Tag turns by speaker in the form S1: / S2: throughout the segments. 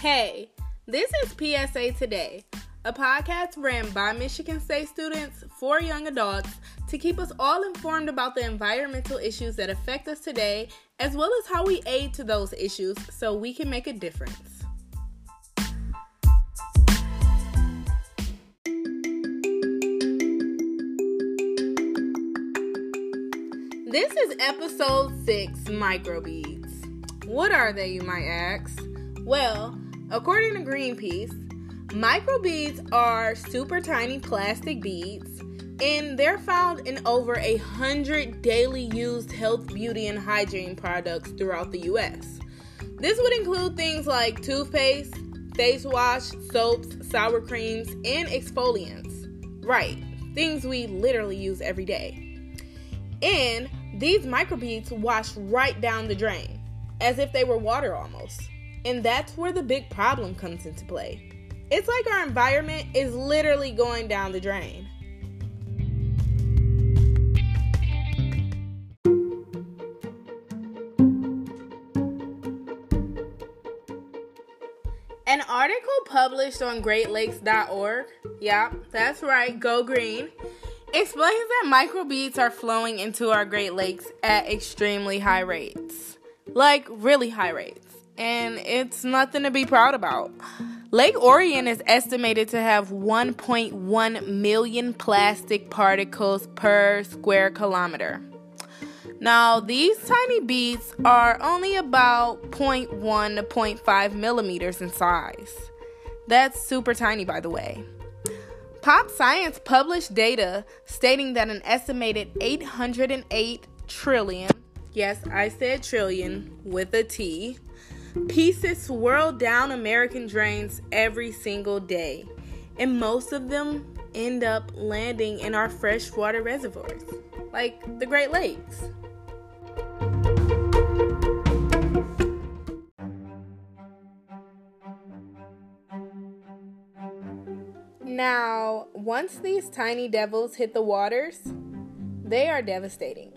S1: Hey, this is PSA Today, a podcast ran by Michigan State students for young adults to keep us all informed about the environmental issues that affect us today, as well as how we aid to those issues so we can make a difference. This is episode 6 Microbeads. What are they, you might ask? Well, according to Greenpeace, microbeads are super tiny plastic beads and they're found in over a hundred daily used health, beauty, and hygiene products throughout the US. This would include things like toothpaste, face wash, soaps, sour creams, and exfoliants. Right, things we literally use every day. And these microbeads wash right down the drain, as if they were water almost. And that's where the big problem comes into play. It's like our environment is literally going down the drain. An article published on GreatLakes.org, yep, that's right, go green, explains that microbeads are flowing into our Great Lakes at extremely high rates. Like, really high rates. And it's nothing to be proud about. Lake Orion is estimated to have 1.1 million plastic particles per square kilometer. Now, these tiny beads are only about 0.1 to 0.5 millimeters in size. That's super tiny, by the way. Pop Science published data stating that an estimated 808 trillion, yes, I said trillion with a T, pieces swirl down American drains every single day, and most of them end up landing in our freshwater reservoirs, like the Great Lakes. Now, once these tiny devils hit the waters, they are devastating.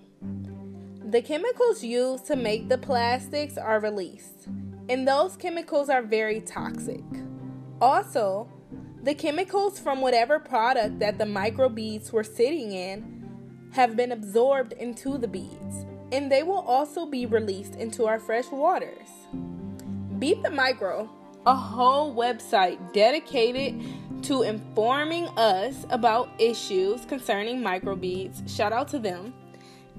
S1: The chemicals used to make the plastics are released, and those chemicals are very toxic. Also, the chemicals from whatever product that the microbeads were sitting in have been absorbed into the beads, and they will also be released into our fresh waters. Beat the Micro, a whole website dedicated to informing us about issues concerning microbeads. Shout out to them.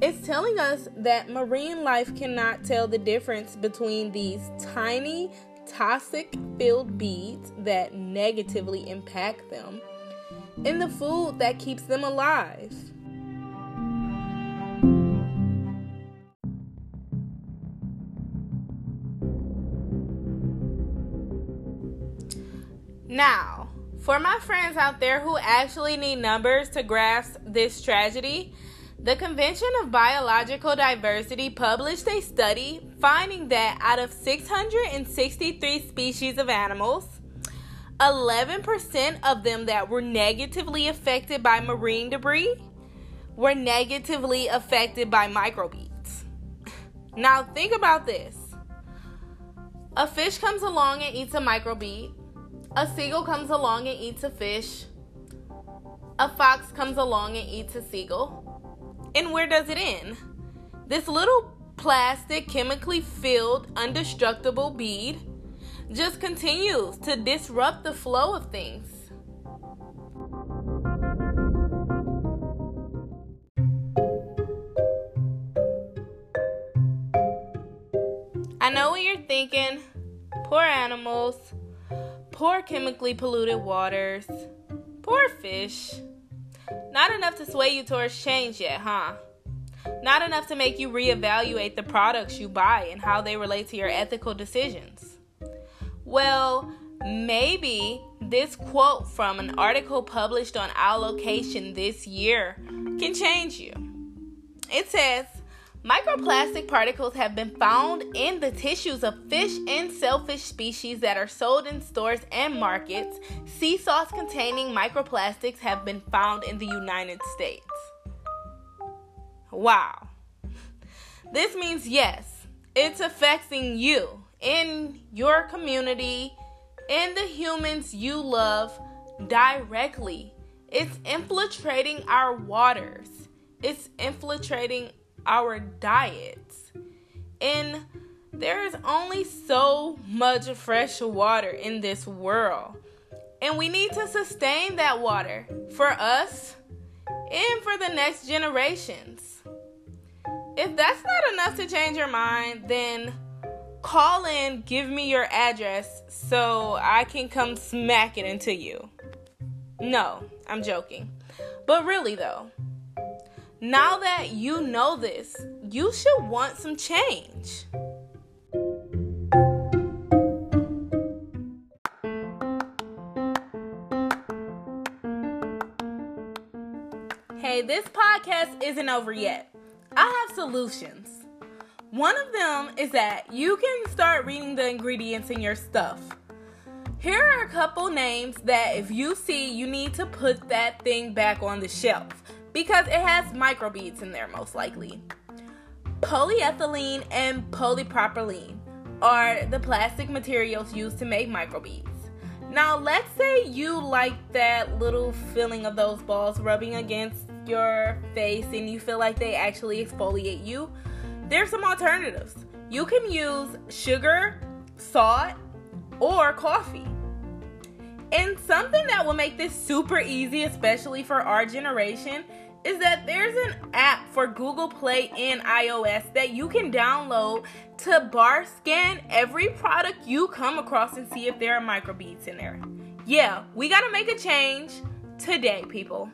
S1: It's telling us that marine life cannot tell the difference between these tiny, toxic filled beads that negatively impact them and the food that keeps them alive. Now, for my friends out there who actually need numbers to grasp this tragedy, the Convention of Biological Diversity published a study finding that out of 663 species of animals, 11% of them that were negatively affected by marine debris were negatively affected by microbeads. Now, think about this a fish comes along and eats a microbead a seagull comes along and eats a fish. A fox comes along and eats a seagull. And where does it end? This little plastic, chemically filled, indestructible bead just continues to disrupt the flow of things. I know what you're thinking. Poor animals. Poor chemically polluted waters. Poor fish. Not enough to sway you towards change yet, huh? Not enough to make you reevaluate the products you buy and how they relate to your ethical decisions. Well, maybe this quote from an article published on our location this year can change you. It says, Microplastic particles have been found in the tissues of fish and shellfish species that are sold in stores and markets. Sea sauce containing microplastics have been found in the United States. Wow. This means yes, it's affecting you in your community, and the humans you love directly. It's infiltrating our waters, it's infiltrating our diets. And there is only so much fresh water in this world. And we need to sustain that water for us and for the next generations. If that's not enough to change your mind, then call in, give me your address so I can come smack it into you. No, I'm joking. But really, though, now that you know this, you should want some change. Hey, this podcast isn't over yet. I have solutions. One of them is that you can start reading the ingredients in your stuff. Here are a couple names that if you see, you need to put that thing back on the shelf because it has microbeads in there, most likely. Polyethylene and polypropylene are the plastic materials used to make microbeads. Now, let's say you like that little feeling of those balls rubbing against your face and you feel like they actually exfoliate you. There's some alternatives. You can use sugar, salt, or coffee. And something that will make this super easy, especially for our generation, is that there's an app for Google Play and iOS that you can download to bar scan every product you come across and see if there are microbeads in there. Yeah, we gotta make a change today, people.